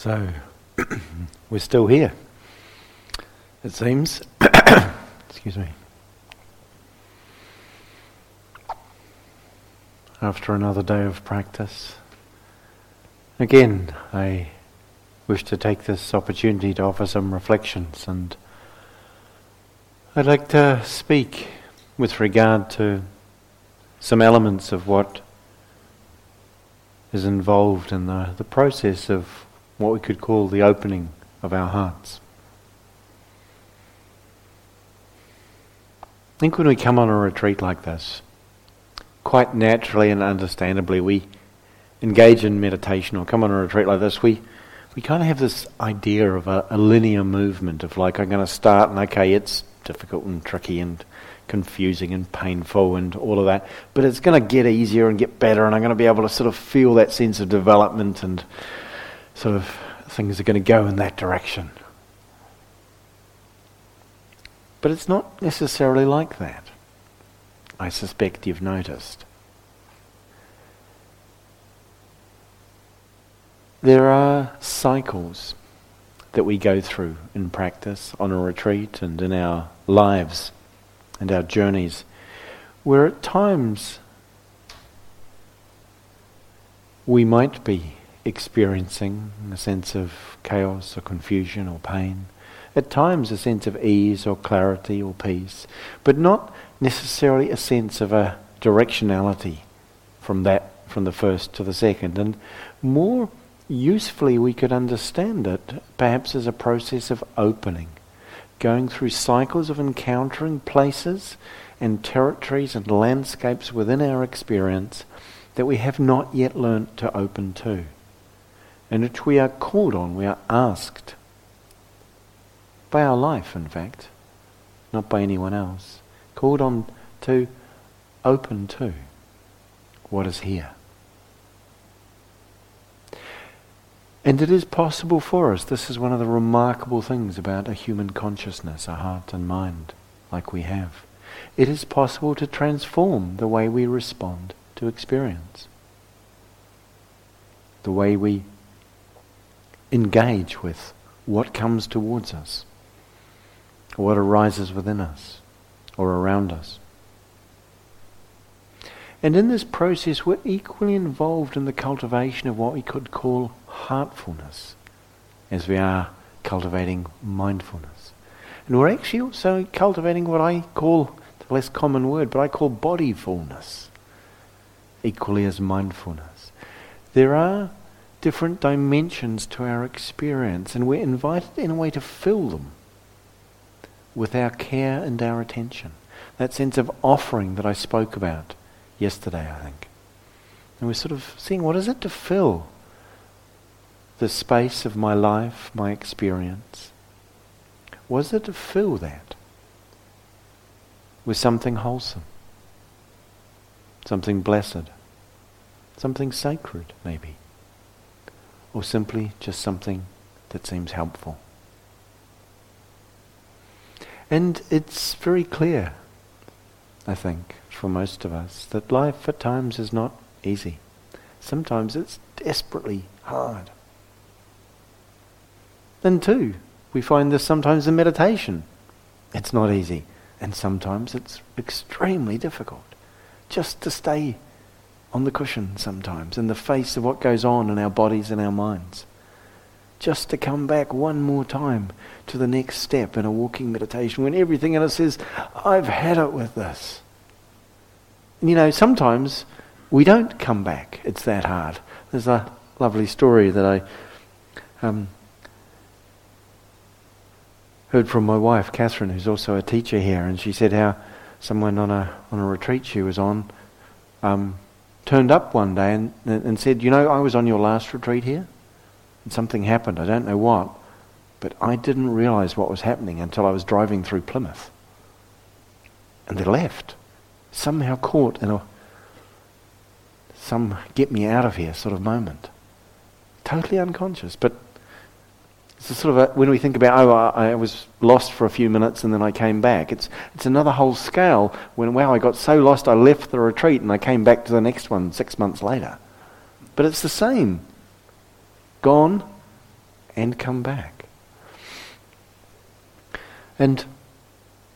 So, we're still here, it seems. Excuse me. After another day of practice. Again, I wish to take this opportunity to offer some reflections, and I'd like to speak with regard to some elements of what is involved in the, the process of what we could call the opening of our hearts. I think when we come on a retreat like this, quite naturally and understandably, we engage in meditation or come on a retreat like this, we, we kind of have this idea of a, a linear movement of like, I'm going to start and okay, it's difficult and tricky and confusing and painful and all of that, but it's going to get easier and get better and I'm going to be able to sort of feel that sense of development and sort of things are going to go in that direction. But it's not necessarily like that. I suspect you've noticed. There are cycles that we go through in practice, on a retreat, and in our lives and our journeys, where at times we might be experiencing a sense of chaos or confusion or pain. At times, a sense of ease or clarity or peace, but not necessarily a sense of a directionality from that, from the first to the second. And more usefully, we could understand it perhaps as a process of opening, going through cycles of encountering places and territories and landscapes within our experience that we have not yet learnt to open to and which we are called on, we are asked by our life, in fact, not by anyone else, called on to open to what is here. And it is possible for us. This is one of the remarkable things about a human consciousness, a heart and mind like we have. It is possible to transform the way we respond to experience, the way we engage with what comes towards us, or what arises within us, or around us. And in this process, we're equally involved in the cultivation of what we could call heartfulness, as we are cultivating mindfulness. And we're actually also cultivating what I call, the less common word, but I call bodyfulness, equally as mindfulness. There are different dimensions to our experience, and we're invited in a way to fill them with our care and our attention. That sense of offering that I spoke about yesterday, I think. And we're sort of seeing what is it to fill the space of my life, my experience? What is it to fill that with something wholesome, something blessed, something sacred, maybe? Or simply just something that seems helpful. And it's very clear, I think, for most of us, that life at times is not easy. Sometimes it's desperately hard. Then, too, we find this sometimes in meditation. It's not easy. And sometimes it's extremely difficult just to stay on the cushion sometimes in the face of what goes on in our bodies and our minds. Just to come back one more time to the next step in a walking meditation when everything in us says, I've had it with this. You know, sometimes we don't come back. It's that hard. There's a lovely story that I um, heard from my wife, Catherine, who's also a teacher here, and she said how someone on a on a retreat she was on um, turned up one day and, and said, You know, I was on your last retreat here, and something happened. I don't know what, but I didn't realize what was happening until I was driving through Plymouth. And they left, somehow caught in a some get me out of here sort of moment. Totally unconscious, but it's sort of a, when we think about, oh, I, I, was lost for a few minutes and then I came back. It's, it's another whole scale when, wow, I got so lost I left the retreat and I came back to the next one six months later. But it's the same. Gone, and come back. And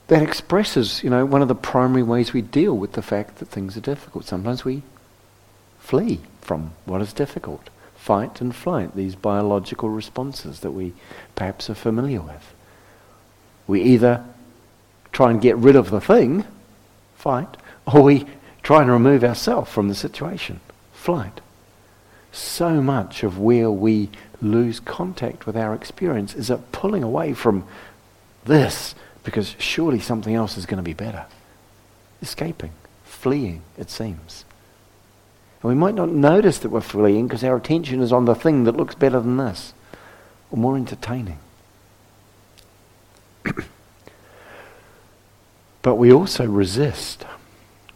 that expresses, you know, one of the primary ways we deal with the fact that things are difficult. Sometimes we flee from what is difficult. Fight and flight, these biological responses that we perhaps are familiar with. We either try and get rid of the thing, fight, or we try and remove ourselves from the situation, flight. So much of where we lose contact with our experience is a pulling away from this because surely something else is going to be better. Escaping, fleeing, it seems. And we might not notice that we're fleeing because our attention is on the thing that looks better than this or more entertaining. but we also resist.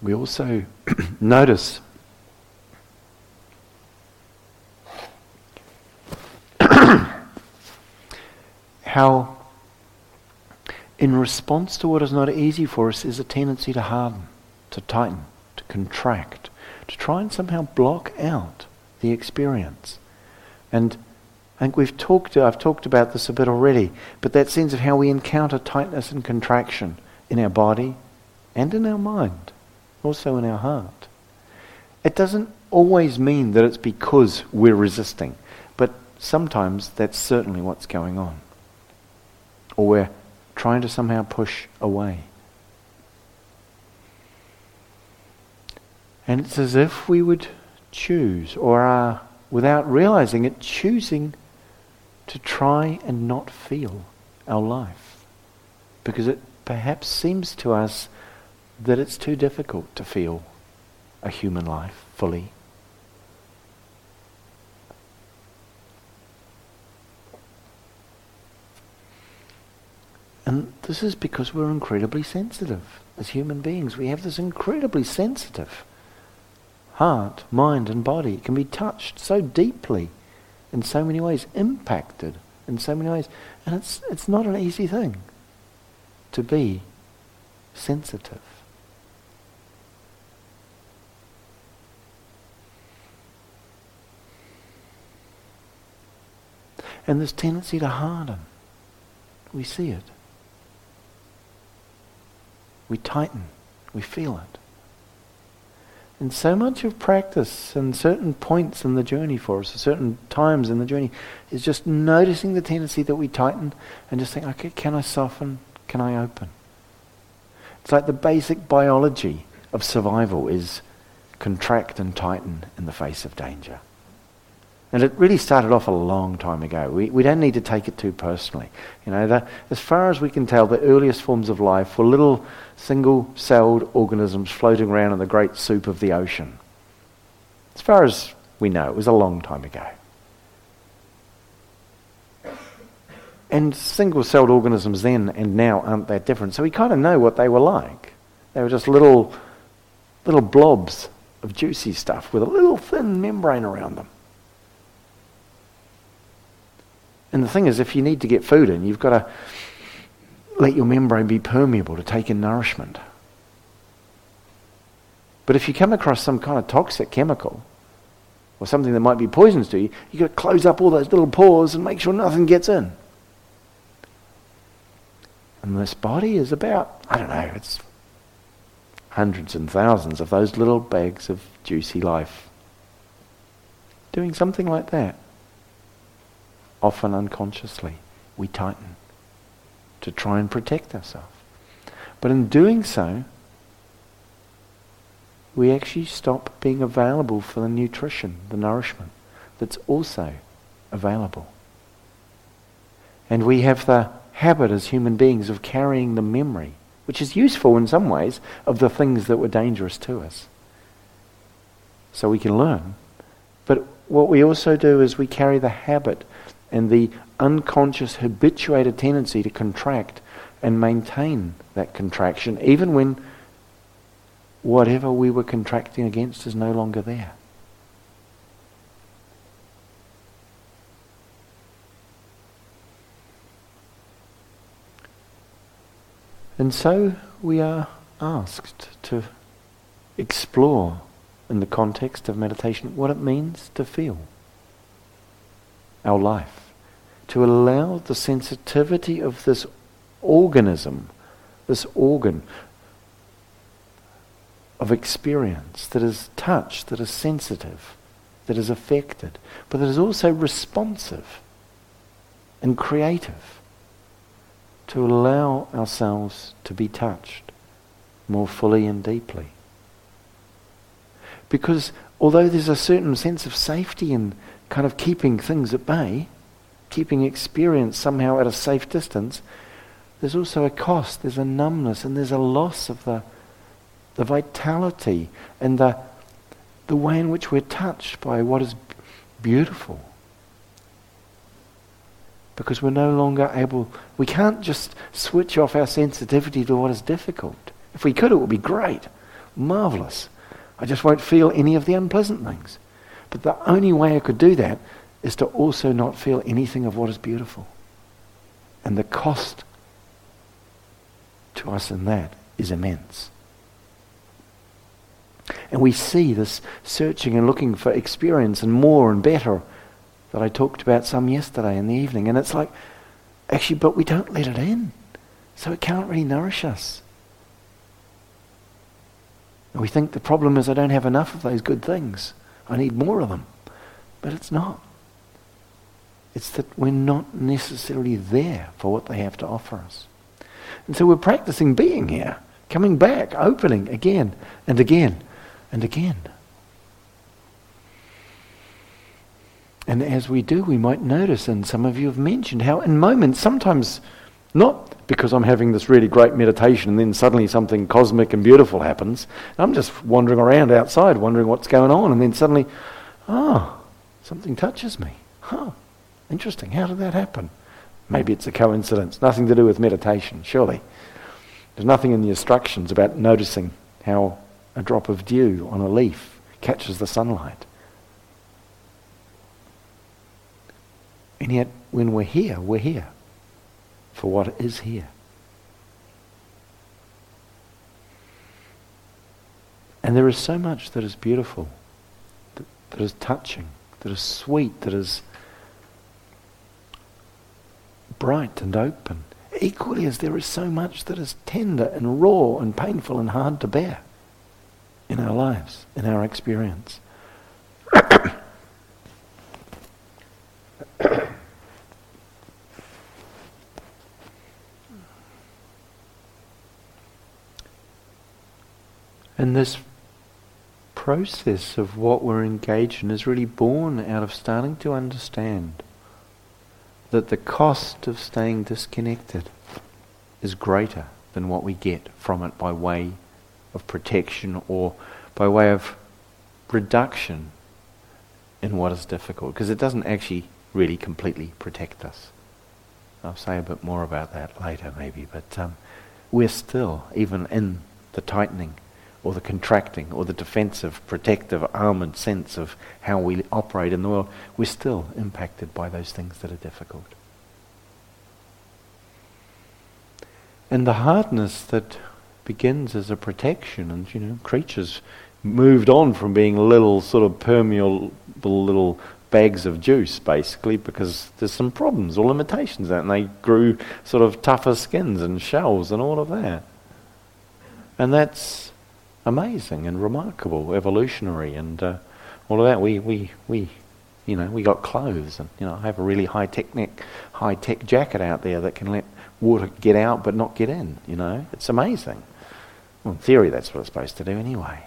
We also notice how in response to what is not easy for us is a tendency to harden, to tighten, to contract, to try and somehow block out the experience. And I think we've talked, I've talked about this a bit already, but that sense of how we encounter tightness and contraction in our body and in our mind, also in our heart. It doesn't always mean that it's because we're resisting, but sometimes that's certainly what's going on. Or we're trying to somehow push away. And it's as if we would choose, or are, without realizing it, choosing to try and not feel our life. Because it perhaps seems to us that it's too difficult to feel a human life fully. And this is because we're incredibly sensitive as human beings. We have this incredibly sensitive heart, mind, and body. It can be touched so deeply in so many ways, impacted in so many ways. And it's, it's not an easy thing to be sensitive. And this tendency to harden, we see it. We tighten. We feel it. And so much of practice and certain points in the journey for us, certain times in the journey, is just noticing the tendency that we tighten and just think, okay, can I soften? Can I open? It's like the basic biology of survival is contract and tighten in the face of danger. And it really started off a long time ago. We, we don't need to take it too personally. You know, the, as far as we can tell, the earliest forms of life were little single-celled organisms floating around in the great soup of the ocean. As far as we know, it was a long time ago. And single-celled organisms then and now aren't that different. So we kind of know what they were like. They were just little, little blobs of juicy stuff with a little thin membrane around them. And the thing is, if you need to get food in, you've got to let your membrane be permeable to take in nourishment. But if you come across some kind of toxic chemical or something that might be poisonous to you, you've got to close up all those little pores and make sure nothing gets in. And this body is about, I don't know, it's hundreds and thousands of those little bags of juicy life. Doing something like that often unconsciously, we tighten to try and protect ourselves. But in doing so, we actually stop being available for the nutrition, the nourishment that's also available. And we have the habit as human beings of carrying the memory, which is useful in some ways, of the things that were dangerous to us. So we can learn. But what we also do is we carry the habit and the unconscious habituated tendency to contract and maintain that contraction even when whatever we were contracting against is no longer there. And so we are asked to explore in the context of meditation what it means to feel our life, to allow the sensitivity of this organism, this organ of experience that is touched, that is sensitive, that is affected, but that is also responsive and creative to allow ourselves to be touched more fully and deeply. Because although there's a certain sense of safety in kind of keeping things at bay, keeping experience somehow at a safe distance, there's also a cost, there's a numbness, and there's a loss of the, the vitality and the, the way in which we're touched by what is beautiful. Because we're no longer able, we can't just switch off our sensitivity to what is difficult. If we could, it would be great, marvelous. I just won't feel any of the unpleasant things. But the only way I could do that is to also not feel anything of what is beautiful. And the cost to us in that is immense. And we see this searching and looking for experience and more and better that I talked about some yesterday in the evening. And it's like, actually, but we don't let it in. So it can't really nourish us. And we think the problem is I don't have enough of those good things. I need more of them. But it's not. It's that we're not necessarily there for what they have to offer us. And so we're practicing being here, coming back, opening again and again and again. And as we do, we might notice, and some of you have mentioned how in moments, sometimes not because I'm having this really great meditation and then suddenly something cosmic and beautiful happens. I'm just wandering around outside, wondering what's going on, and then suddenly, oh, something touches me. Huh, interesting. How did that happen? Maybe it's a coincidence. Nothing to do with meditation, surely. There's nothing in the instructions about noticing how a drop of dew on a leaf catches the sunlight. And yet, when we're here, we're here for what is here. And there is so much that is beautiful, that, that is touching, that is sweet, that is bright and open. Equally as there is so much that is tender and raw and painful and hard to bear in our lives, in our experience. And this process of what we're engaged in is really born out of starting to understand that the cost of staying disconnected is greater than what we get from it by way of protection or by way of reduction in what is difficult, because it doesn't actually really completely protect us. I'll say a bit more about that later, maybe, but um, we're still, even in the tightening or the contracting or the defensive, protective, armored sense of how we operate in the world, we're still impacted by those things that are difficult. And the hardness that begins as a protection, and you know, creatures moved on from being little sort of permeable little bags of juice, basically, because there's some problems or limitations and they grew sort of tougher skins and shells and all of that. And that's amazing and remarkable, evolutionary, and uh, all of that. We, we, we, you know, we got clothes, and you know, I have a really high technic, high tech jacket out there that can let water get out but not get in. You know, it's amazing. Well, in theory, that's what it's supposed to do anyway.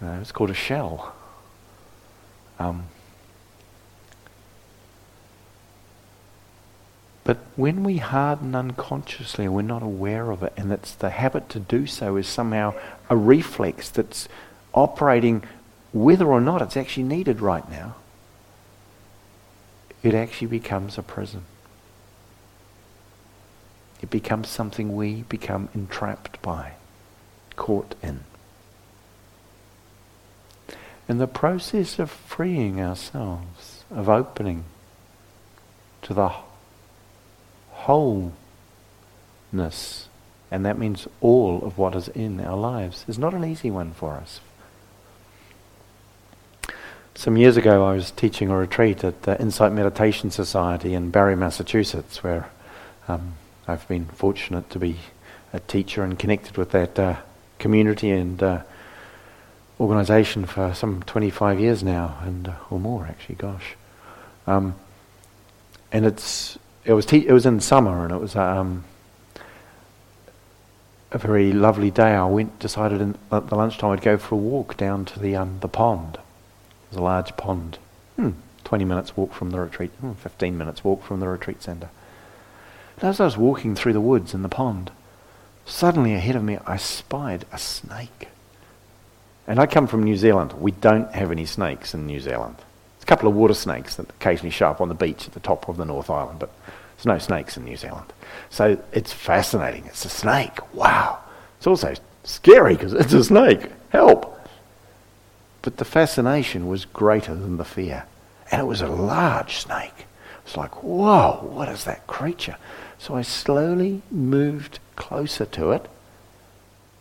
You know, it's called a shell. Um, But when we harden unconsciously we're not aware of it, and it's the habit to do so is somehow a reflex that's operating whether or not it's actually needed right now, it actually becomes a prison. It becomes something we become entrapped by, caught in. And the process of freeing ourselves, of opening to the wholeness, and that means all of what is in our lives, is not an easy one for us. Some years ago, I was teaching a retreat at the Insight Meditation Society in Barre, Massachusetts, where um, I've been fortunate to be a teacher and connected with that uh, community and uh, organisation for some 25 years now, and uh, or more actually. Gosh, um, and it's it was te- it was in summer, and it was um, a very lovely day. I went decided in, at the lunchtime I'd go for a walk down to the um, the pond there's a large pond. Hmm, 20 minutes walk from the retreat, hmm, 15 minutes walk from the retreat centre. And as I was walking through the woods in the pond, suddenly ahead of me I spied a snake. And I come from New Zealand. We don't have any snakes in New Zealand. Couple of water snakes that occasionally show up on the beach at the top of the North Island, but there's no snakes in New Zealand. So it's fascinating. It's a snake. Wow. It's also scary because it's a snake. Help. But the fascination was greater than the fear. And it was a large snake. It's like, whoa, what is that creature? So I slowly moved closer to it,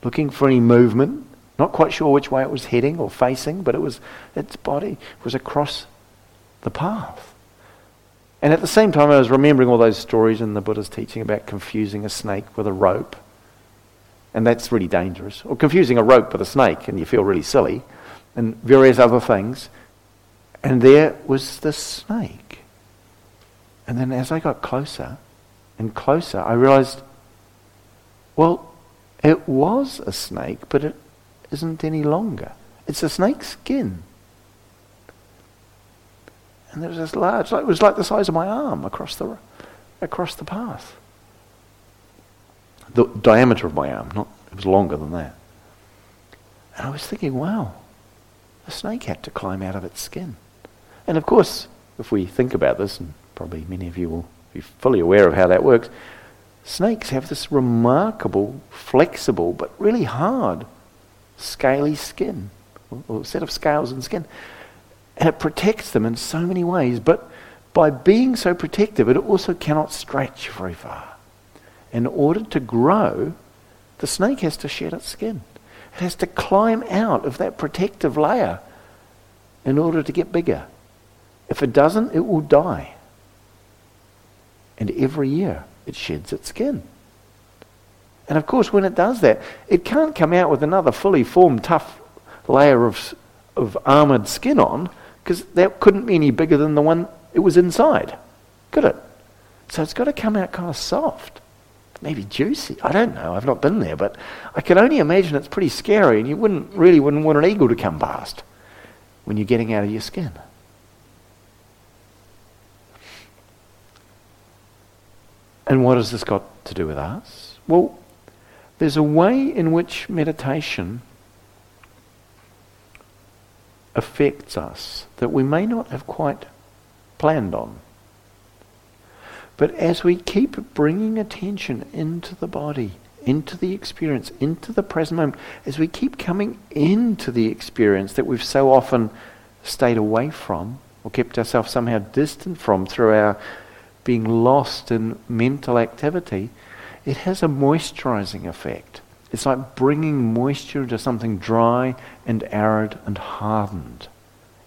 looking for any movement, not quite sure which way it was heading or facing, but it was its body was across the path. And at the same time, I was remembering all those stories in the Buddha's teaching about confusing a snake with a rope. And that's really dangerous. Or confusing a rope with a snake, and you feel really silly and various other things. And there was the snake. And then as I got closer and closer, I realized, well, it was a snake, but it isn't any longer. It's a snake skin. And there was this large, it was like the size of my arm across the, across the path. The diameter of my arm, not, it was longer than that. And I was thinking, wow, a snake had to climb out of its skin. And of course, if we think about this, and probably many of you will be fully aware of how that works, snakes have this remarkable, flexible, but really hard, scaly skin, or set of scales and skin. And it protects them in so many ways, but by being so protective, it also cannot stretch very far. In order to grow, the snake has to shed its skin. It has to climb out of that protective layer in order to get bigger. If it doesn't, it will die. And every year it sheds its skin. And of course, when it does that, it can't come out with another fully formed, tough layer of, of armored skin on because that couldn't be any bigger than the one it was inside, could it? So it's got to come out kind of soft maybe juicy. I don't know. I've not been there, but I can only imagine it's pretty scary, and you wouldn't really wouldn't want an eagle to come past when you're getting out of your skin. And what has this got to do with us? Well, there's a way in which meditation affects us that we may not have quite planned on. But as we keep bringing attention into the body, into the experience, into the present moment, as we keep coming into the experience that we've so often stayed away from or kept ourselves somehow distant from through our being lost in mental activity, it has a moisturizing effect. It's like bringing moisture to something dry and arid and hardened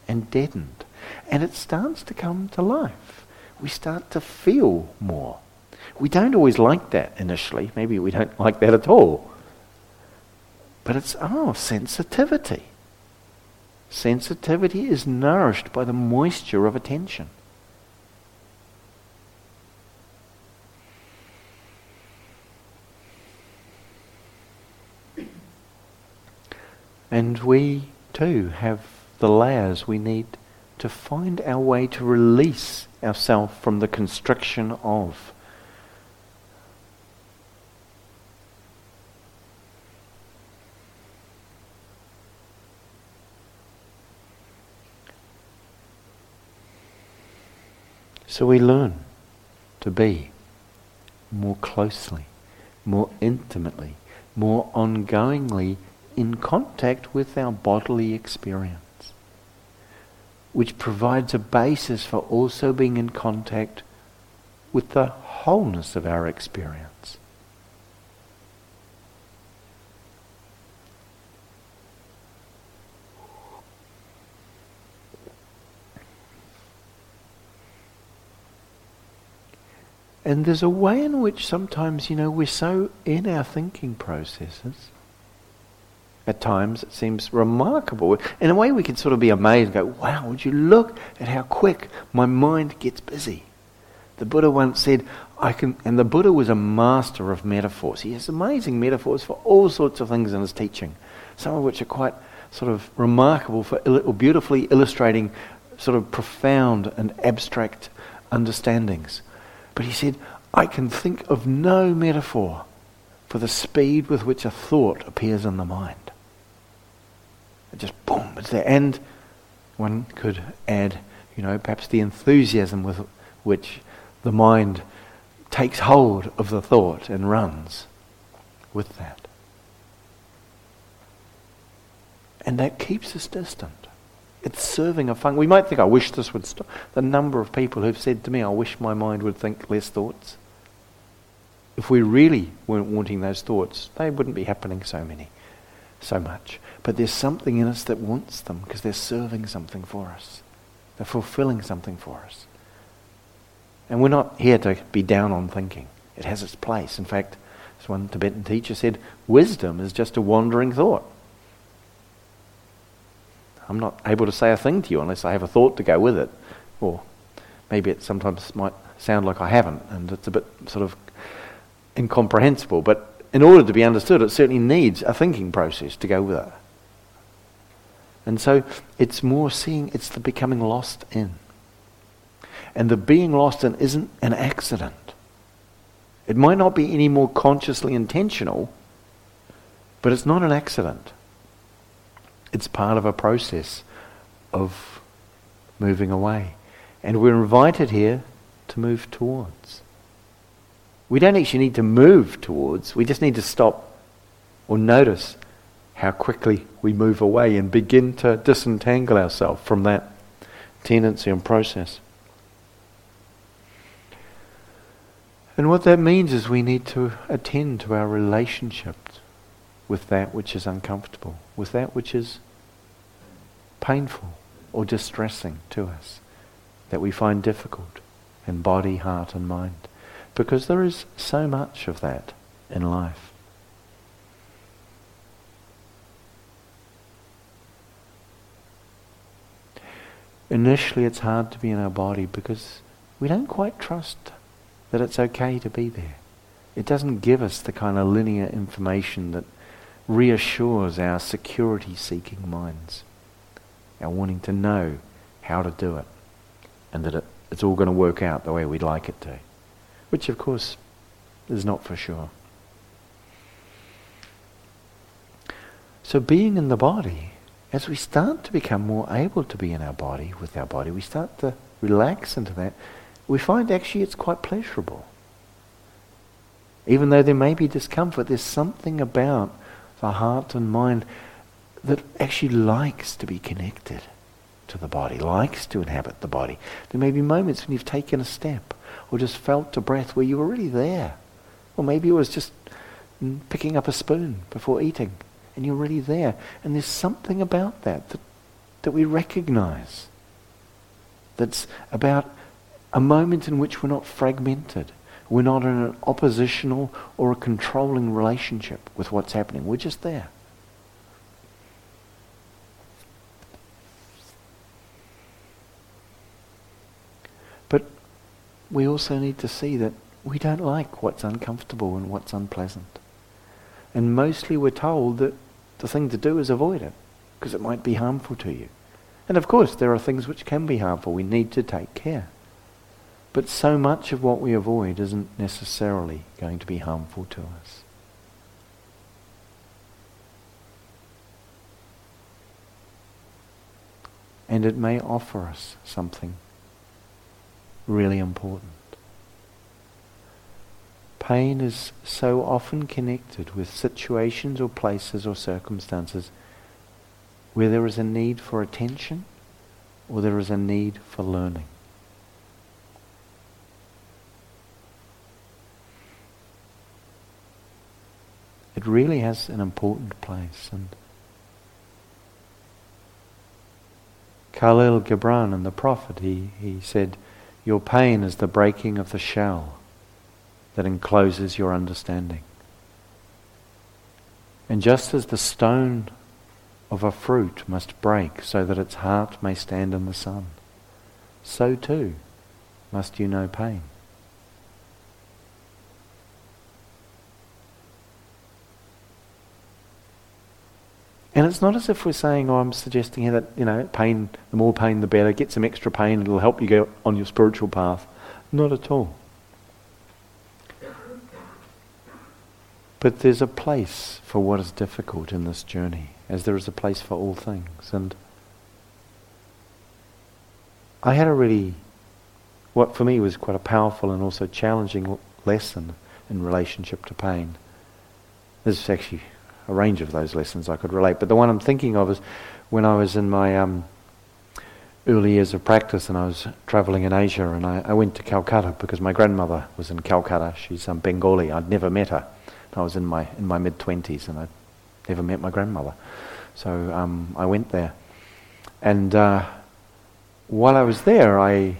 and deadened. And it starts to come to life we start to feel more. We don't always like that initially. Maybe we don't like that at all. But it's, our sensitivity. Sensitivity is nourished by the moisture of attention. And we too have the layers we need to find our way to release ourselves from the constriction of. So we learn to be more closely, more intimately, more ongoingly in contact with our bodily experience, which provides a basis for also being in contact with the wholeness of our experience. And there's a way in which sometimes, you know, we're so in our thinking processes at times it seems remarkable. In a way we can sort of be amazed and go, wow, would you look at how quick my mind gets busy. The Buddha once said, I can, and the Buddha was a master of metaphors. He has amazing metaphors for all sorts of things in his teaching, some of which are quite sort of remarkable for, or beautifully illustrating sort of profound and abstract understandings. But he said, I can think of no metaphor for the speed with which a thought appears in the mind. It just boom, it's there. And one could add, you know, perhaps the enthusiasm with which the mind takes hold of the thought and runs with that. And that keeps us distant. It's serving a function. We might think, I wish this would stop. The number of people who've said to me, I wish my mind would think less thoughts. If we really weren't wanting those thoughts, they wouldn't be happening so many, so much. But there's something in us that wants them because they're serving something for us. They're fulfilling something for us. And we're not here to be down on thinking. It has its place. In fact, as one Tibetan teacher said, wisdom is just a wandering thought. I'm not able to say a thing to you unless I have a thought to go with it. Or maybe it sometimes might sound like I haven't, and it's a bit sort of incomprehensible. But in order to be understood, it certainly needs a thinking process to go with it. And so it's more seeing, it's the becoming lost in. And the being lost in isn't an accident. It might not be any more consciously intentional, but it's not an accident. It's part of a process of moving away. And we're invited here to move towards. We don't actually need to move towards, we just need to stop or notice how quickly we move away and begin to disentangle ourselves from that tendency and process. And what that means is we need to attend to our relationships with that which is uncomfortable, with that which is painful or distressing to us, that we find difficult in body, heart, and mind. Because there is so much of that in life. Initially, it's hard to be in our body because we don't quite trust that it's okay to be there. It doesn't give us the kind of linear information that reassures our security seeking minds, our wanting to know how to do it, and that it, it's all going to work out the way we'd like it to, which of course is not for sure. So, being in the body, as we start to become more able to be in our body, with our body, we start to relax into that we find actually it's quite pleasurable. Even though there may be discomfort, there's something about the heart and mind that actually likes to be connected to the body, likes to inhabit the body. There may be moments when you've taken a step or just felt a breath where you were really there. Or maybe it was just picking up a spoon before eating and you're really there. And there's something about that that, that we recognize that's about a moment in which we're not fragmented. We're not in an oppositional or a controlling relationship with what's happening. We're just there. But we also need to see that we don't like what's uncomfortable and what's unpleasant. And mostly we're told that the thing to do is avoid it because it might be harmful to you. And of course, there are things which can be harmful. We need to take care. But so much of what we avoid isn't necessarily going to be harmful to us. And it may offer us something really important. Pain is so often connected with situations or places or circumstances where there is a need for attention or there is a need for learning. it really has an important place. And Khalil Gibran and the Prophet, he, he said, Your pain is the breaking of the shell that encloses your understanding. And just as the stone of a fruit must break so that its heart may stand in the sun, so too must you know pain. And it's not as if we're saying, oh, I'm suggesting here that, you know, pain, the more pain the better, get some extra pain, it'll help you go on your spiritual path. Not at all. But there's a place for what is difficult in this journey, as there is a place for all things. And I had a really, what for me was quite a powerful and also challenging lesson in relationship to pain. This is actually a range of those lessons I could relate. But the one I'm thinking of is when I was in my um, early years of practice and I was traveling in Asia and I, I, went to Calcutta because my grandmother was in Calcutta. She's um, Bengali. I'd never met her. I was in my, in my mid-twenties and I'd never met my grandmother. So um, I went there. And uh, while I was there, I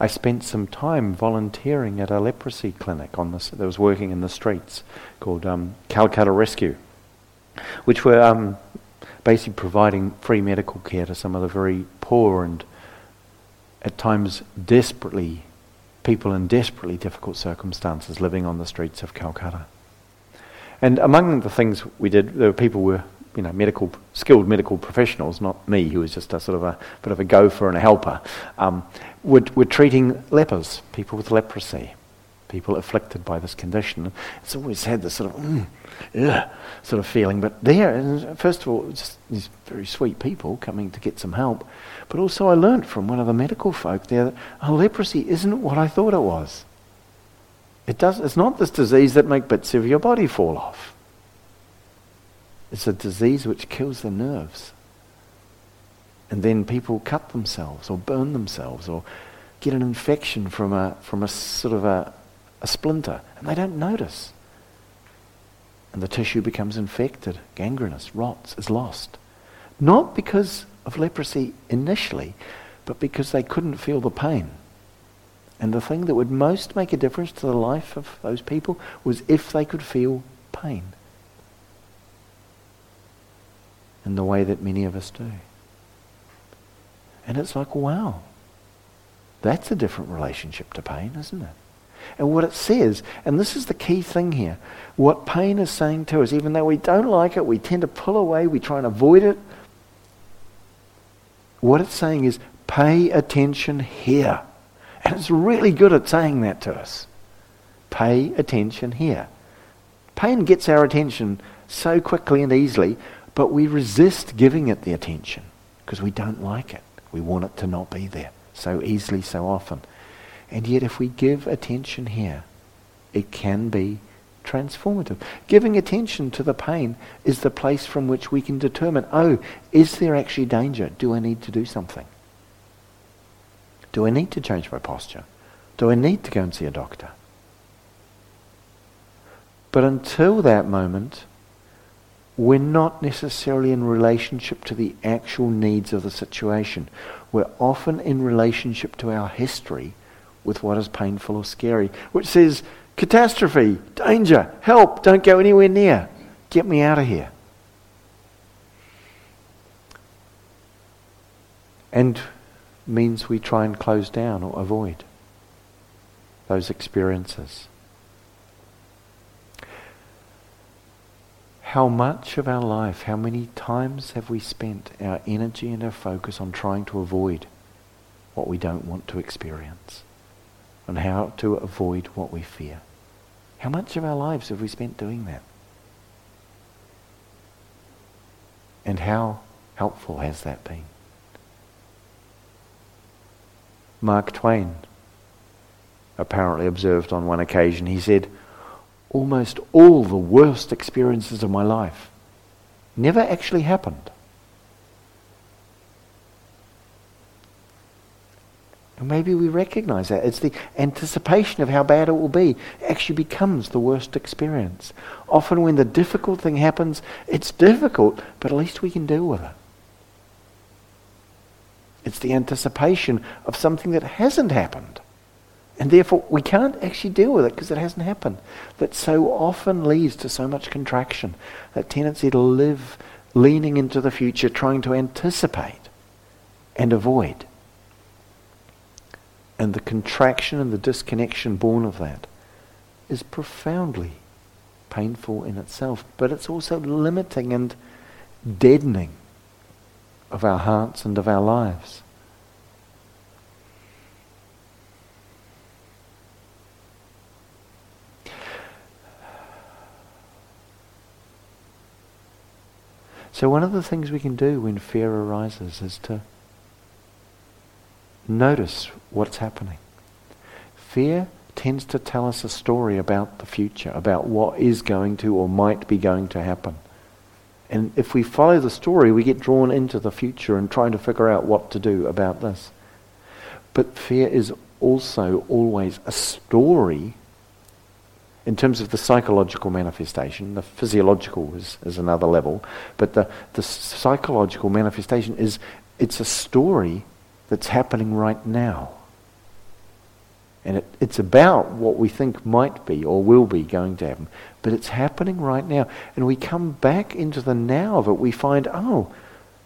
I spent some time volunteering at a leprosy clinic on this, that was working in the streets called um, Calcutta Rescue, which were um, basically providing free medical care to some of the very poor and at times desperately, people in desperately difficult circumstances living on the streets of Calcutta. And among the things we did, there were people were you know, medical, skilled medical professionals, not me, who was just a sort of a bit of a gopher and a helper, um, were, were treating lepers, people with leprosy, people afflicted by this condition. It's always had this sort of, mm, ugh, sort of feeling. But there, first of all, just these very sweet people coming to get some help. But also, I learnt from one of the medical folk there that oh, leprosy isn't what I thought it was. It does, it's not this disease that makes bits of your body fall off. It's a disease which kills the nerves. And then people cut themselves or burn themselves or get an infection from a, from a sort of a, a splinter and they don't notice. And the tissue becomes infected, gangrenous, rots, is lost. Not because of leprosy initially, but because they couldn't feel the pain. And the thing that would most make a difference to the life of those people was if they could feel pain in the way that many of us do. And it's like, wow, that's a different relationship to pain, isn't it? And what it says, and this is the key thing here, what pain is saying to us, even though we don't like it, we tend to pull away, we try and avoid it. What it's saying is, pay attention here. And it's really good at saying that to us. Pay attention here. Pain gets our attention so quickly and easily but we resist giving it the attention because we don't like it. We want it to not be there so easily, so often. And yet, if we give attention here, it can be transformative. Giving attention to the pain is the place from which we can determine oh, is there actually danger? Do I need to do something? Do I need to change my posture? Do I need to go and see a doctor? But until that moment, we're not necessarily in relationship to the actual needs of the situation. We're often in relationship to our history with what is painful or scary, which says, catastrophe, danger, help, don't go anywhere near, get me out of here. And means we try and close down or avoid those experiences. How much of our life, how many times have we spent our energy and our focus on trying to avoid what we don't want to experience? On how to avoid what we fear? How much of our lives have we spent doing that? And how helpful has that been? Mark Twain apparently observed on one occasion, he said, almost all the worst experiences of my life never actually happened. And maybe we recognize that. It's the anticipation of how bad it will be actually becomes the worst experience. Often when the difficult thing happens, it's difficult, but at least we can deal with it. It's the anticipation of something that hasn't happened And therefore, we can't actually deal with it because it hasn't happened. That so often leads to so much contraction. That tendency to live leaning into the future, trying to anticipate and avoid. And the contraction and the disconnection born of that is profoundly painful in itself, but it's also limiting and deadening of our hearts and of our lives. So, one of the things we can do when fear arises is to notice what's happening. Fear tends to tell us a story about the future, about what is going to or might be going to happen. And if we follow the story, we get drawn into the future and trying to figure out what to do about this. But fear is also always a story in terms of the psychological manifestation. The physiological is, is another level. But the, the psychological manifestation is it's a story that's happening right now. And it, it's about what we think might be or will be going to happen. But it's happening right now. And we come back into the now of it. We find, oh,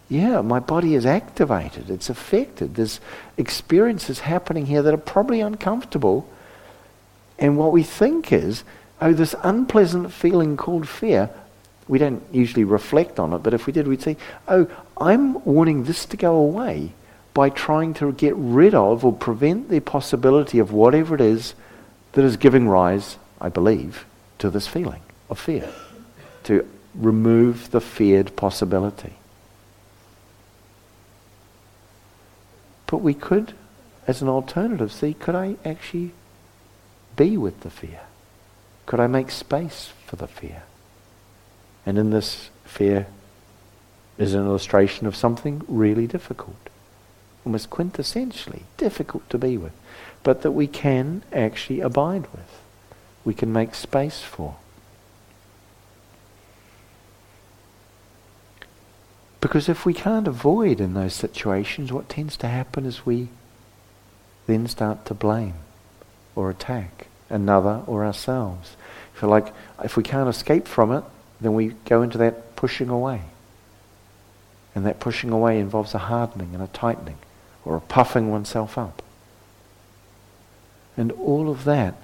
yeah, my body is activated. It's affected. There's experiences happening here that are probably uncomfortable. And what we think is, oh, this unpleasant feeling called fear, we don't usually reflect on it, but if we did, we'd say, oh, I'm wanting this to go away by trying to get rid of or prevent the possibility of whatever it is that is giving rise, I believe, to this feeling of fear. To remove the feared possibility. But we could, as an alternative, see could I actually be with the fear? Could I make space for the fear? And in this, fear is an illustration of something really difficult almost quintessentially difficult to be with, but that we can actually abide with. We can make space for. Because if we can't avoid in those situations, what tends to happen is we then start to blame or attack another or ourselves. If, like, if we can't escape from it, then we go into that pushing away. And that pushing away involves a hardening and a tightening or a puffing oneself up. And all of that,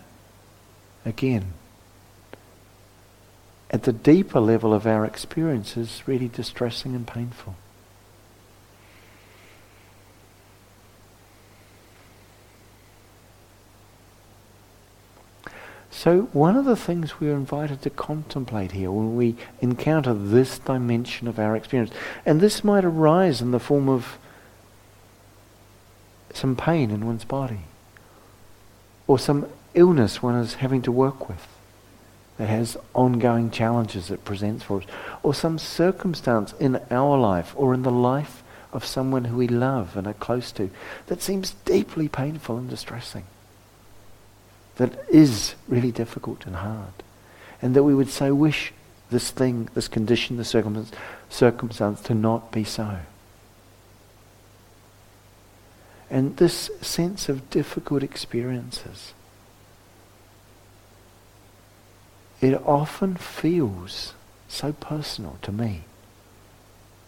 again, at the deeper level of our experience is really distressing and painful. So, one of the things we're invited to contemplate here when we encounter this dimension of our experience, and this might arise in the form of some pain in one's body or some illness one is having to work with that has ongoing challenges it presents for us or some circumstance in our life or in the life of someone who we love and are close to that seems deeply painful and distressing that is really difficult and hard and that we would so wish this thing, this condition, this circumstance, circumstance to not be so. And this sense of difficult experiences, it often feels so personal to me.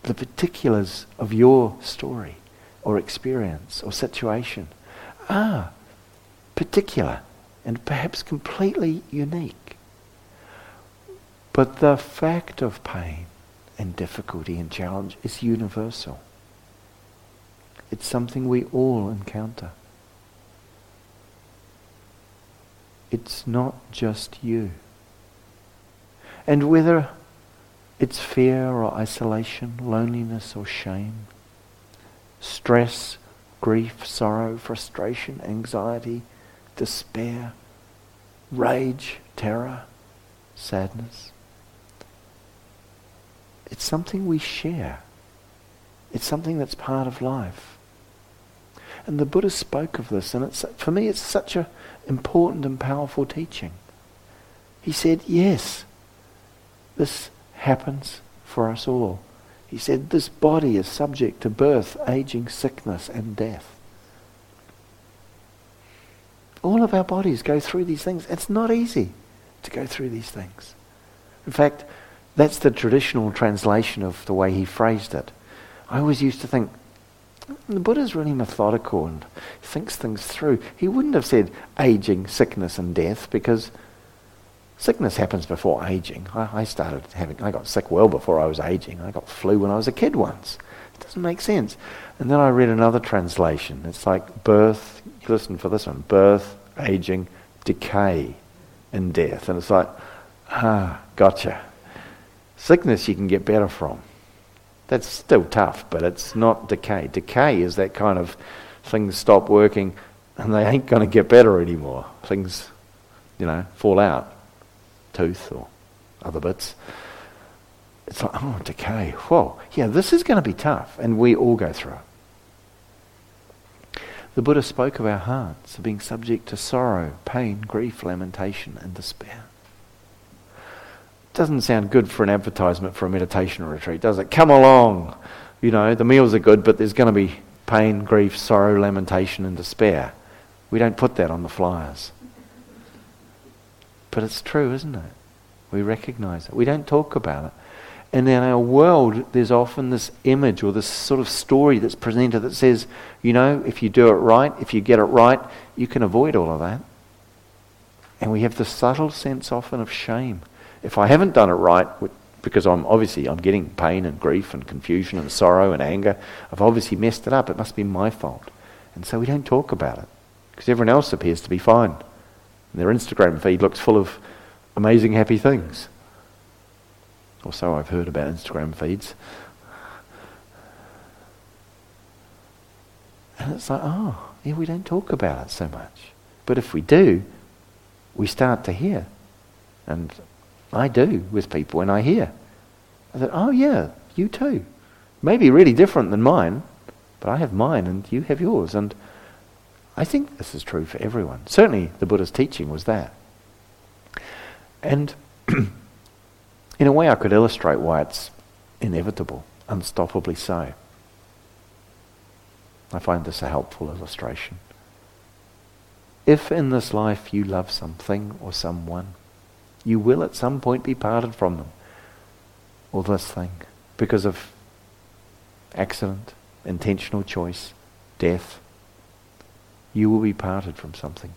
The particulars of your story or experience or situation are particular and perhaps completely unique. But the fact of pain and difficulty and challenge is universal. It's something we all encounter. It's not just you. And whether it's fear or isolation, loneliness or shame, stress, grief, sorrow, frustration, anxiety, despair, rage, terror, sadness. It's something we share. It's something that's part of life. And the Buddha spoke of this, and it's, for me it's such an important and powerful teaching. He said, yes, this happens for us all. He said, this body is subject to birth, aging, sickness, and death. All of our bodies go through these things. It's not easy to go through these things. In fact, that's the traditional translation of the way he phrased it. I always used to think, the Buddha's really methodical and thinks things through. He wouldn't have said aging, sickness, and death because sickness happens before aging. I, I, started having, I got sick well before I was aging. I got flu when I was a kid once. Doesn't make sense. And then I read another translation. It's like birth, listen for this one birth, aging, decay, and death. And it's like, ah, gotcha. Sickness you can get better from. That's still tough, but it's not decay. Decay is that kind of things stop working and they ain't going to get better anymore. Things, you know, fall out, tooth or other bits. It's like, oh, decay. Whoa, yeah, this is going to be tough, and we all go through it. The Buddha spoke of our hearts, being subject to sorrow, pain, grief, lamentation, and despair doesn't sound good for an advertisement for a meditation retreat, does it? Come along. You know, the meals are good, but there's going to be pain, grief, sorrow, lamentation, and despair. We don't put that on the flyers. But it's true, isn't it? We recognize it. We don't talk about it. And in our world, there's often this image or this sort of story that's presented that says, you know, if you do it right, if you get it right, you can avoid all of that. And we have the subtle sense often of shame if I haven't done it right, because I'm obviously I'm getting pain and grief and confusion and sorrow and anger, I've obviously messed it up. It must be my fault. And so we don't talk about it because everyone else appears to be fine. And their Instagram feed looks full of amazing happy things. Or so I've heard about Instagram feeds. And it's like, oh, yeah, we don't talk about it so much. But if we do, we start to hear. And I do with people when I hear. I oh yeah, you too. Maybe really different than mine, but I have mine and you have yours. And I think this is true for everyone. Certainly the Buddha's teaching was that. And in a way I could illustrate why it's inevitable, unstoppably so. I find this a helpful illustration. If in this life you love something or someone, you will at some point be parted from them. Or this thing. Because of accident, intentional choice, death. You will be parted from something.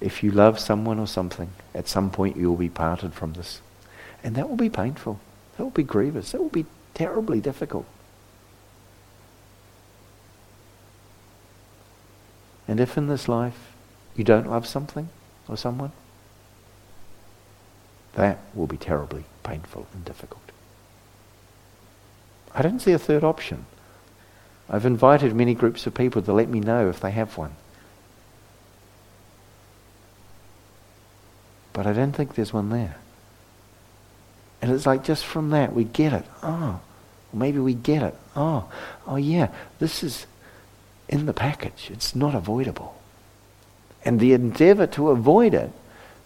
If you love someone or something, at some point you will be parted from this. And that will be painful. That will be grievous. That will be terribly difficult. And if in this life you don't love something or someone, that will be terribly painful and difficult. I don't see a third option. I've invited many groups of people to let me know if they have one. But I don't think there's one there. And it's like just from that we get it. Oh, maybe we get it. Oh, oh yeah, this is in the package. It's not avoidable. And the endeavor to avoid it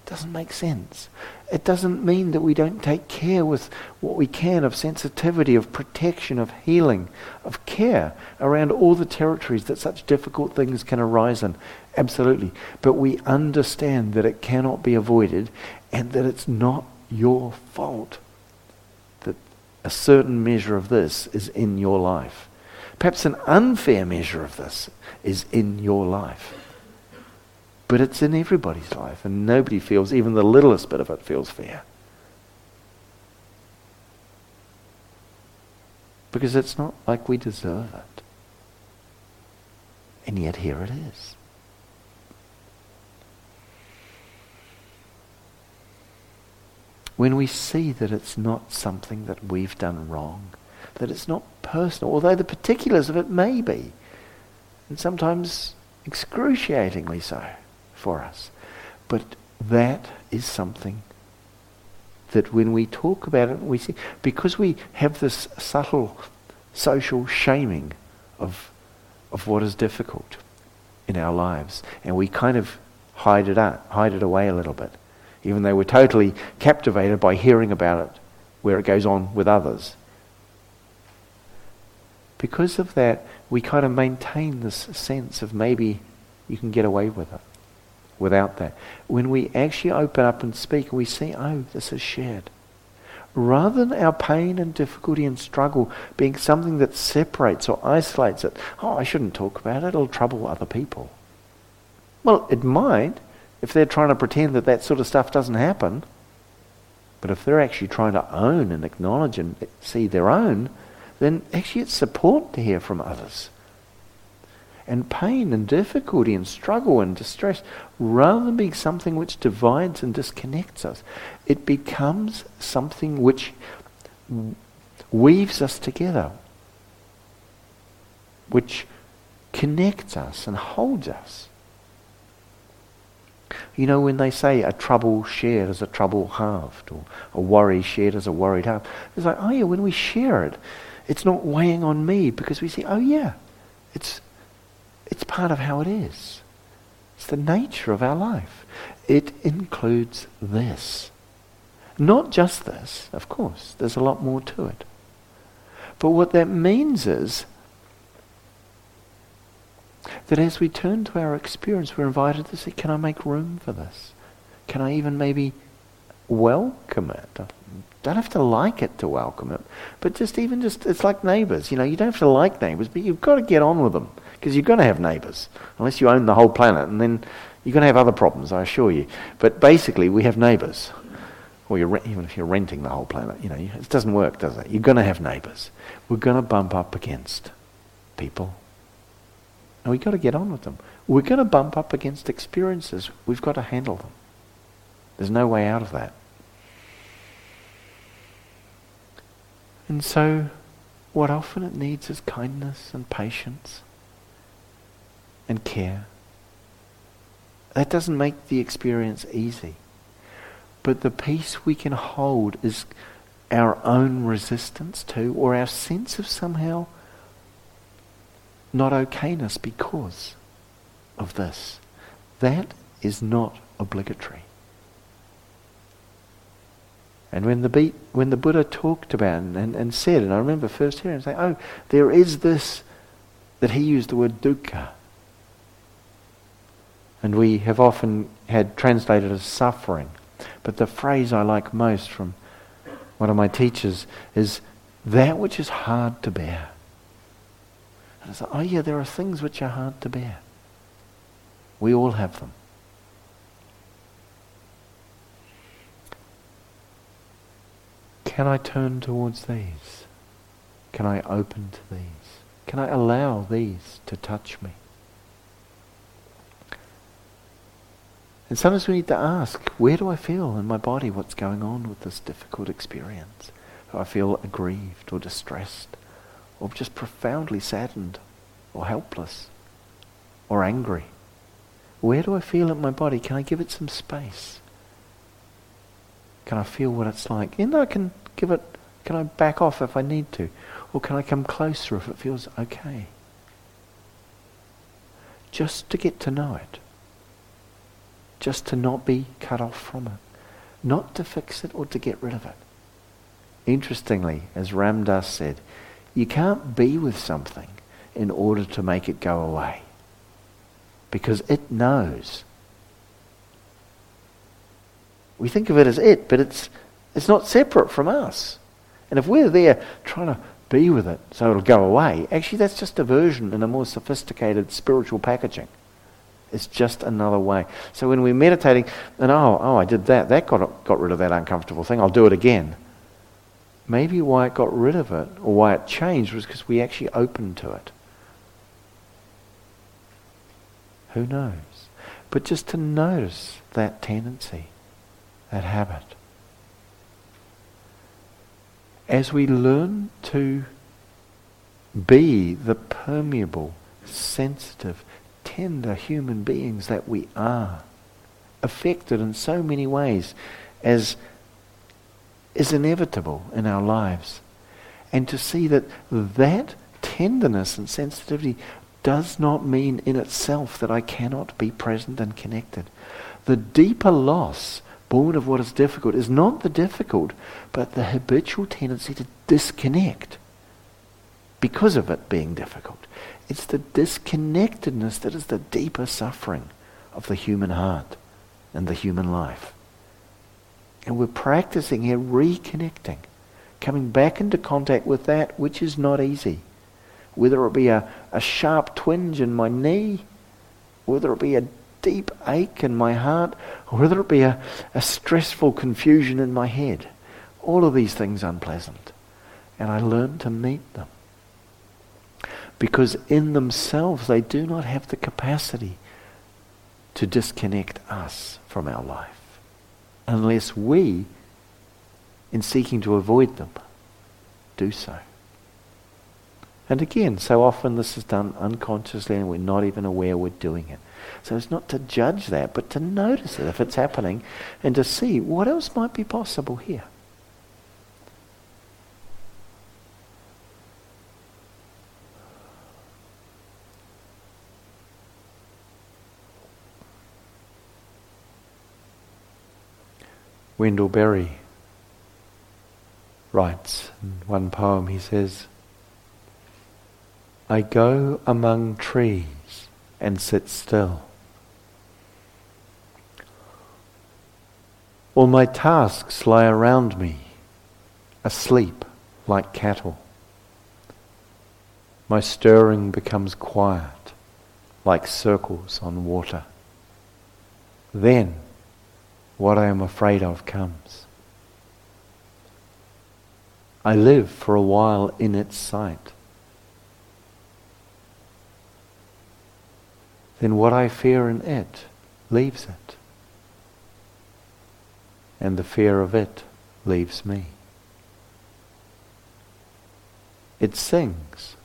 doesn't make sense. It doesn't mean that we don't take care with what we can of sensitivity, of protection, of healing, of care around all the territories that such difficult things can arise in. Absolutely. But we understand that it cannot be avoided and that it's not your fault a certain measure of this is in your life. Perhaps an unfair measure of this is in your life. But it's in everybody's life, and nobody feels, even the littlest bit of it feels fair. Because it's not like we deserve it. And yet here it is. When we see that it's not something that we've done wrong, that it's not personal, although the particulars of it may be, and sometimes excruciatingly so for us. But that is something that when we talk about it, we see, because we have this subtle social shaming of, of what is difficult in our lives, and we kind of hide it up, hide it away a little bit, even though we're totally captivated by hearing about it where it goes on with others. Because of that, we kind of maintain this sense of maybe you can get away with it without that. When we actually open up and speak, we see, oh, this is shared. Rather than our pain and difficulty and struggle being something that separates or isolates it, oh, I shouldn't talk about it, it'll trouble other people. Well, it might if they're trying to pretend that that sort of stuff doesn't happen. But if they're actually trying to own and acknowledge and see their own, then actually it's support to hear from others and pain and difficulty and struggle and distress, rather than being something which divides and disconnects us, it becomes something which weaves us together, which connects us and holds us. You know, when they say a trouble shared is a trouble halved, or a worry shared is a worried half, it's like, oh yeah, when we share it, it's not weighing on me because we see, oh yeah, it's it's part of how it is. It's the nature of our life. It includes this. Not just this, of course, there's a lot more to it. But what that means is that as we turn to our experience, we're invited to say, can I make room for this? Can I even maybe welcome it? Don't have to like it to welcome it, but just even just, it's like neighbours. You know, you don't have to like neighbours, but you've got to get on with them because you're going to have neighbours, unless you own the whole planet, and then you're going to have other problems, I assure you. But basically, we have neighbours. Or you're, even if you're renting the whole planet, you know, it doesn't work, does it? You're going to have neighbours. We're going to bump up against people. And we've got to get on with them. We're going to bump up against experiences. We've got to handle them. There's no way out of that. And so, what often it needs is kindness and patience and care. That doesn't make the experience easy. But the peace we can hold is our own resistance to, or our sense of somehow not okayness because of this. That is not obligatory. And when the, beat, when the Buddha talked about and, and, and said, and I remember first hearing him say, oh, there is this, that he used the word dukkha, and we have often had translated as suffering. But the phrase I like most from one of my teachers is that which is hard to bear. And it's like, oh yeah, there are things which are hard to bear. We all have them. Can I turn towards these? Can I open to these? Can I allow these to touch me? And sometimes we need to ask, where do I feel in my body what's going on with this difficult experience? Do I feel aggrieved or distressed or just profoundly saddened or helpless or angry? Where do I feel it in my body? Can I give it some space? Can I feel what it's like? And I can give it, can I back off if I need to? Or can I come closer if it feels okay? Just to get to know it just to not be cut off from it, not to fix it or to get rid of it. Interestingly, as Ram Dass said, you can't be with something in order to make it go away because it knows. We think of it as it, but it's, it's not separate from us. And if we're there trying to be with it so it'll go away, actually that's just a version in a more sophisticated spiritual packaging. It's just another way. So when we're meditating, and oh, oh, I did that, that got, got rid of that uncomfortable thing, I'll do it again. Maybe why it got rid of it, or why it changed, was because we actually opened to it. Who knows? But just to notice that tendency, that habit. As we learn to be the permeable, sensitive, tender human beings that we are, affected in so many ways as is inevitable in our lives. And to see that that tenderness and sensitivity does not mean in itself that I cannot be present and connected. The deeper loss born of what is difficult is not the difficult, but the habitual tendency to disconnect because of it being difficult. It's the disconnectedness that is the deeper suffering of the human heart and the human life. And we're practicing here reconnecting, coming back into contact with that which is not easy. Whether it be a, a sharp twinge in my knee, whether it be a deep ache in my heart, or whether it be a, a stressful confusion in my head. All of these things unpleasant. And I learn to meet them. Because in themselves they do not have the capacity to disconnect us from our life. Unless we, in seeking to avoid them, do so. And again, so often this is done unconsciously and we're not even aware we're doing it. So it's not to judge that, but to notice it if it's happening and to see what else might be possible here. Wendell Berry writes in one poem, he says, I go among trees and sit still. All my tasks lie around me, asleep like cattle. My stirring becomes quiet, like circles on water. Then, what I am afraid of comes. I live for a while in its sight. Then what I fear in it leaves it and the fear of it leaves me. It sings,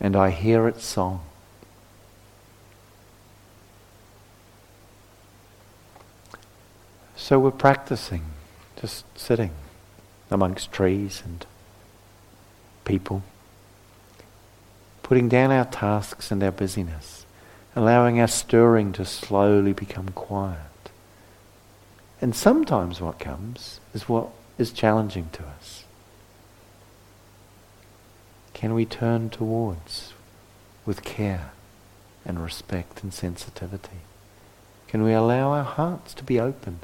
and I hear its song. So we're practicing, just sitting amongst trees and people, putting down our tasks and our busyness, allowing our stirring to slowly become quiet. And sometimes what comes is what is challenging to us. Can we turn towards with care and respect and sensitivity? Can we allow our hearts to be open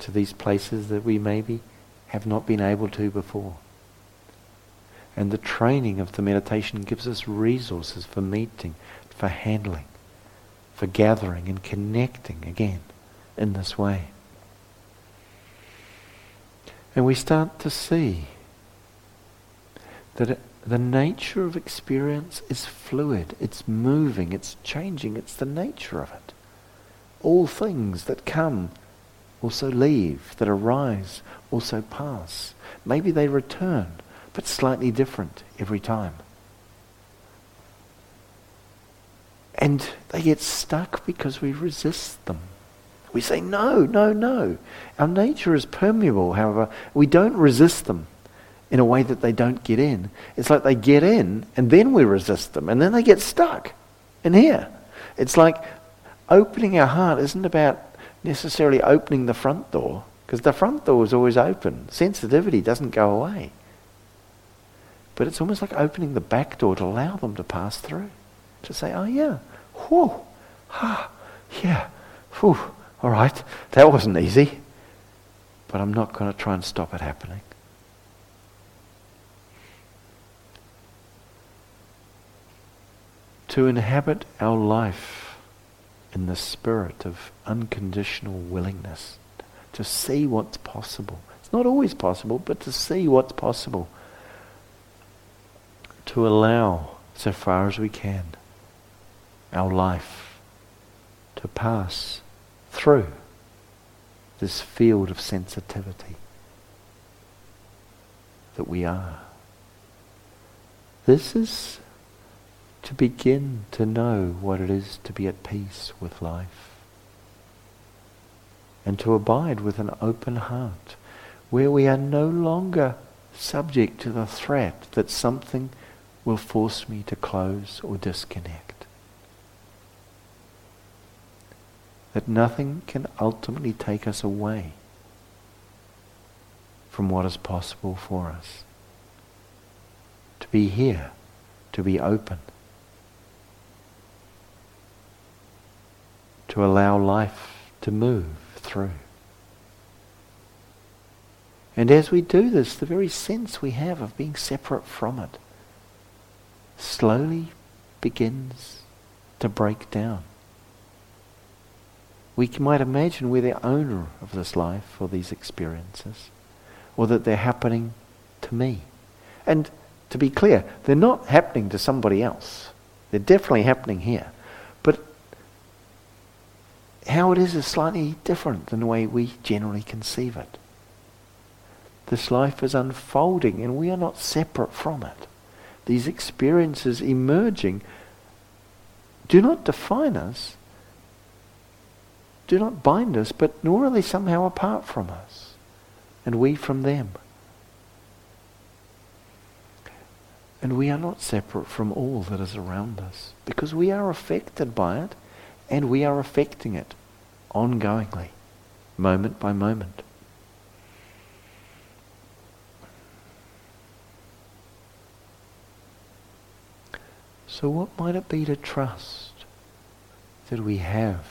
to these places that we maybe have not been able to before? And the training of the meditation gives us resources for meeting, for handling, for gathering and connecting again in this way. And we start to see that the nature of experience is fluid, it's moving, it's changing, it's the nature of it. All things that come also leave, that arise also pass. Maybe they return, but slightly different every time. And they get stuck because we resist them. We say, no, no, no. Our nature is permeable, however. We don't resist them in a way that they don't get in. It's like they get in and then we resist them and then they get stuck in here. It's like opening our heart isn't about necessarily opening the front door because the front door is always open. Sensitivity doesn't go away. But it's almost like opening the back door to allow them to pass through. To say, oh yeah, whew, ah, yeah, whew. All right, that wasn't easy, but I'm not going to try and stop it happening. To inhabit our life in the spirit of unconditional willingness, to see what's possible. It's not always possible, but to see what's possible. To allow, so far as we can, our life to pass through this field of sensitivity that we are. This is to begin to know what it is to be at peace with life and to abide with an open heart where we are no longer subject to the threat that something will force me to close or disconnect. that nothing can ultimately take us away from what is possible for us. To be here, to be open. To allow life to move through. And as we do this, the very sense we have of being separate from it slowly begins to break down. We might imagine we're the owner of this life or these experiences, or that they're happening to me. And to be clear, they're not happening to somebody else. They're definitely happening here. How it is is slightly different than the way we generally conceive it. This life is unfolding and we are not separate from it. These experiences emerging do not define us, do not bind us, but nor are they somehow apart from us, and we from them. And we are not separate from all that is around us because we are affected by it and we are affecting it ongoingly, moment by moment. So, what might it be to trust that we have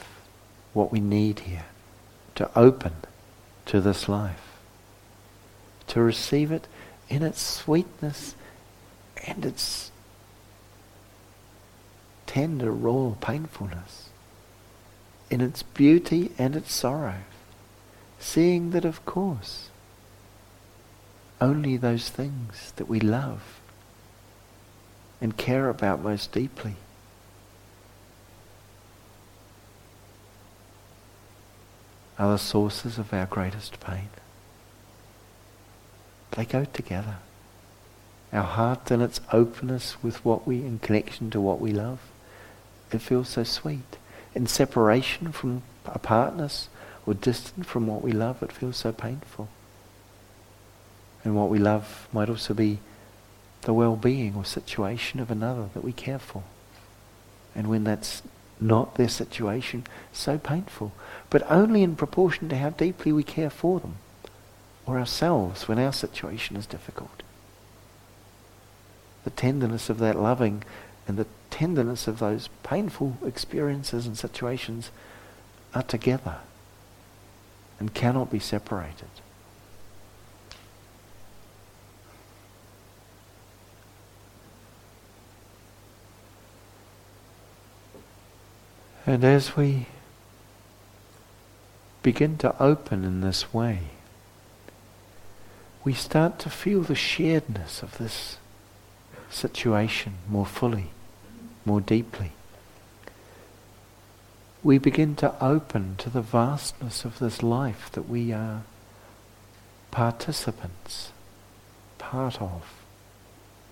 what we need here to open to this life, to receive it in its sweetness and its tender, raw painfulness, in its beauty and its sorrow, seeing that, of course, only those things that we love and care about most deeply are the sources of our greatest pain. They go together our heart and its openness with what we, in connection to what we love, it feels so sweet. In separation from apartness or distant from what we love, it feels so painful. And what we love might also be the well-being or situation of another that we care for. And when that's not their situation, so painful. But only in proportion to how deeply we care for them or ourselves when our situation is difficult the tenderness of that loving and the tenderness of those painful experiences and situations are together and cannot be separated. And as we begin to open in this way, we start to feel the sharedness of this situation more fully, more deeply. We begin to open to the vastness of this life that we are participants, part of,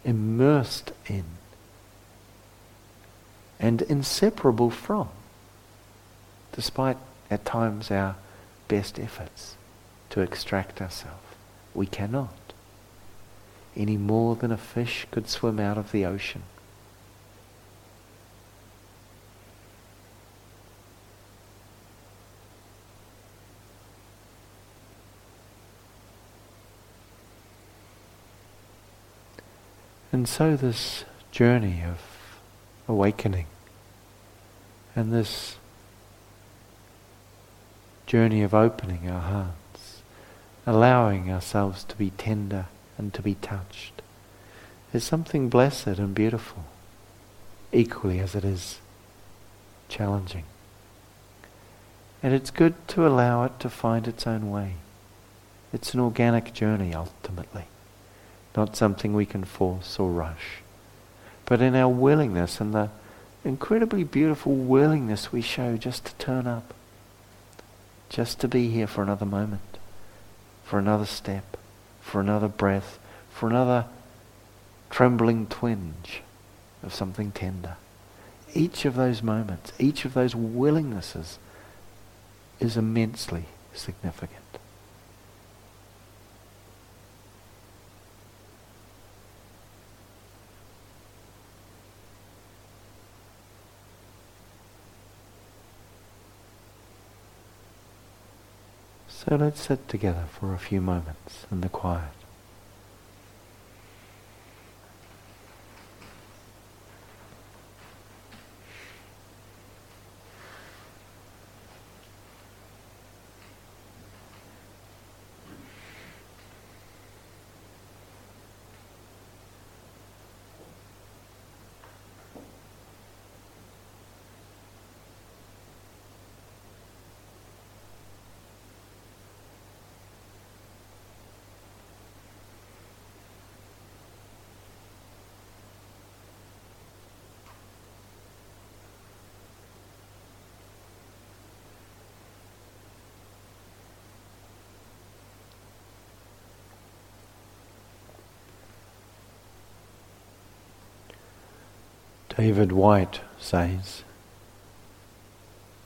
immersed in, and inseparable from, despite at times our best efforts to extract ourselves. We cannot any more than a fish could swim out of the ocean. And so this journey of awakening and this journey of opening our hearts, allowing ourselves to be tender and to be touched is something blessed and beautiful, equally as it is challenging. And it's good to allow it to find its own way. It's an organic journey ultimately, not something we can force or rush. But in our willingness and the incredibly beautiful willingness we show just to turn up, just to be here for another moment, for another step, for another breath, for another trembling twinge of something tender. Each of those moments, each of those willingnesses is immensely significant. So let's sit together for a few moments in the quiet. David Whyte says,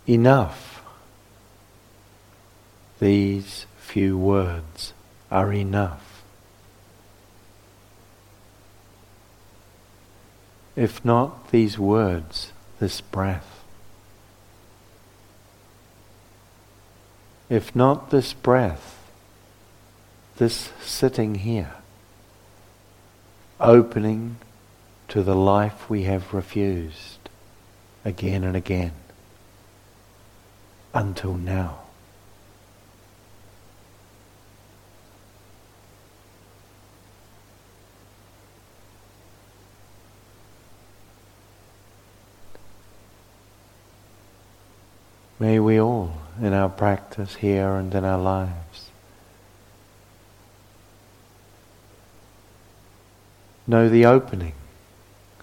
Enough. These few words are enough. If not these words, this breath. If not this breath, this sitting here, opening to the life we have refused again and again until now. May we all, in our practice here and in our lives, know the opening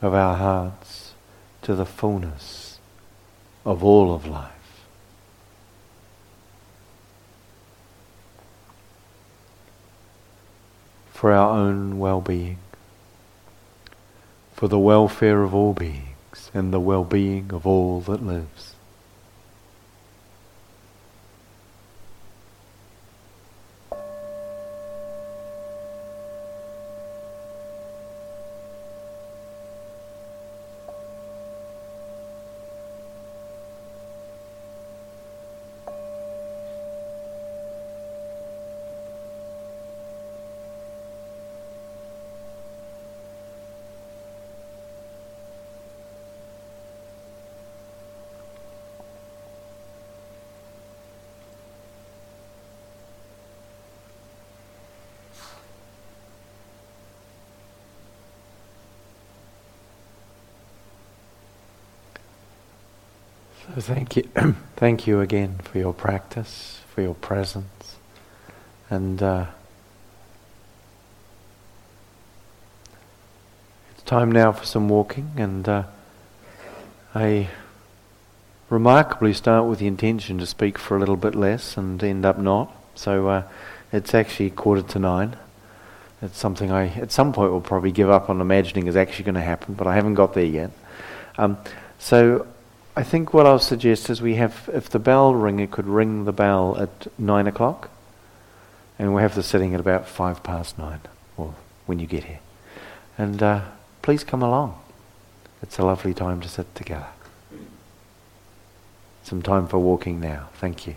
of our hearts to the fullness of all of life. For our own well-being, for the welfare of all beings and the well-being of all that lives. So thank you, thank you again for your practice, for your presence, and uh, it's time now for some walking. And uh, I remarkably start with the intention to speak for a little bit less and end up not. So uh, it's actually quarter to nine. It's something I at some point will probably give up on imagining is actually going to happen, but I haven't got there yet. Um, so I think what I'll suggest is we have, if the bell ring, it could ring the bell at nine o'clock, and we'll have the sitting at about five past nine, or when you get here. And uh, please come along. It's a lovely time to sit together. Some time for walking now. Thank you.